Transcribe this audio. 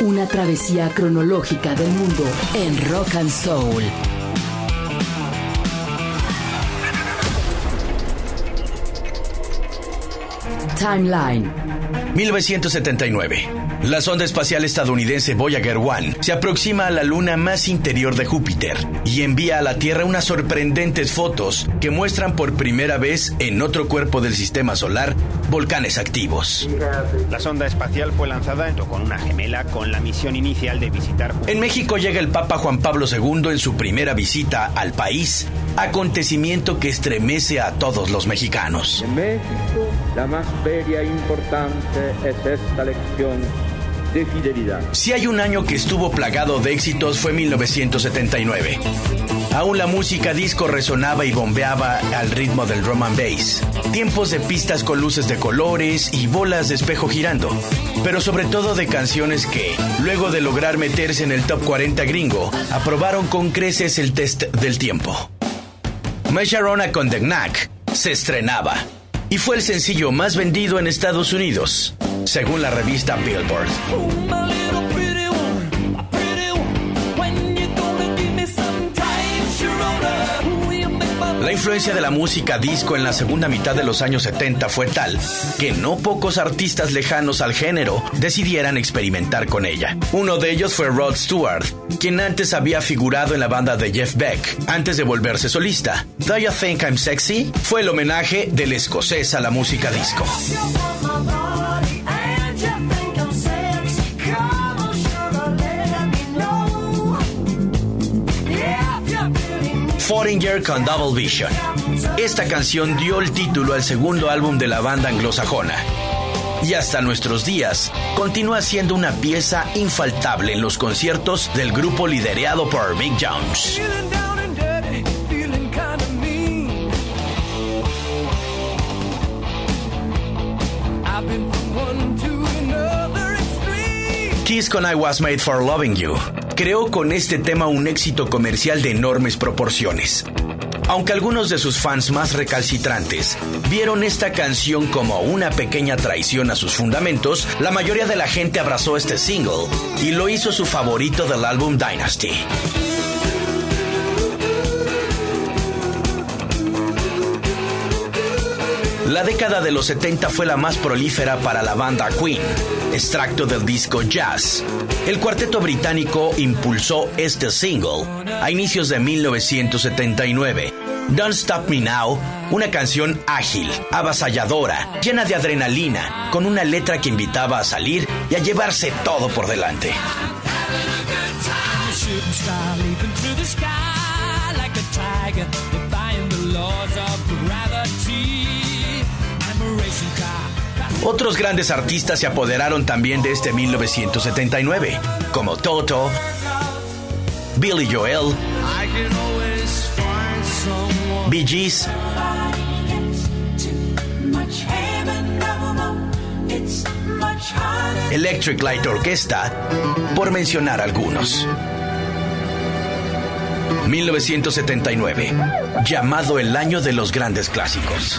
Una travesía cronológica del mundo en rock and soul. Timeline. 1979. La sonda espacial estadounidense Voyager 1 se aproxima a la luna más interior de Júpiter y envía a la Tierra unas sorprendentes fotos que muestran por primera vez en otro cuerpo del sistema solar volcanes activos. La sonda espacial fue lanzada con una gemela con la misión inicial de visitar. En México llega el Papa Juan Pablo II en su primera visita al país, acontecimiento que estremece a todos los mexicanos. En México, la más bella e importante es esta lección de fidelidad. Si hay un año que estuvo plagado de éxitos fue 1979. Aún la música disco resonaba y bombeaba al ritmo del drum and bass. Tiempos de pistas con luces de colores y bolas de espejo girando. Pero sobre todo de canciones que, luego de lograr meterse en el top 40 gringo, aprobaron con creces el test del tiempo. Sharona con The Knack se estrenaba y fue el sencillo más vendido en Estados Unidos, según la revista Billboard. Influencia de la música disco en la segunda mitad de los años 70 fue tal que no pocos artistas lejanos al género decidieran experimentar con ella. Uno de ellos fue Rod Stewart, quien antes había figurado en la banda de Jeff Beck, antes de volverse solista. Do You Think I'm Sexy? fue el homenaje del escocés a la música disco. Foreigner con Double Vision. Esta canción dio el título al segundo álbum de la banda anglosajona. Y hasta nuestros días, continúa siendo una pieza infaltable en los conciertos del grupo liderado por Mick Jones. Kiss con I Was Made for Loving You creó con este tema un éxito comercial de enormes proporciones. Aunque algunos de sus fans más recalcitrantes vieron esta canción como una pequeña traición a sus fundamentos, la mayoría de la gente abrazó este single y lo hizo su favorito del álbum Dynasty. La década de los 70 fue la más prolífera para la banda Queen, extracto del disco Jazz. El cuarteto británico impulsó este single a inicios de 1979. Don't Stop Me Now, una canción ágil, avasalladora, llena de adrenalina, con una letra que invitaba a salir y a llevarse todo por delante. Otros grandes artistas se apoderaron también de este 1979, como Toto, Billy Joel, Bee Gees, Electric Light Orchestra, por mencionar algunos. 1979, llamado el año de los grandes clásicos.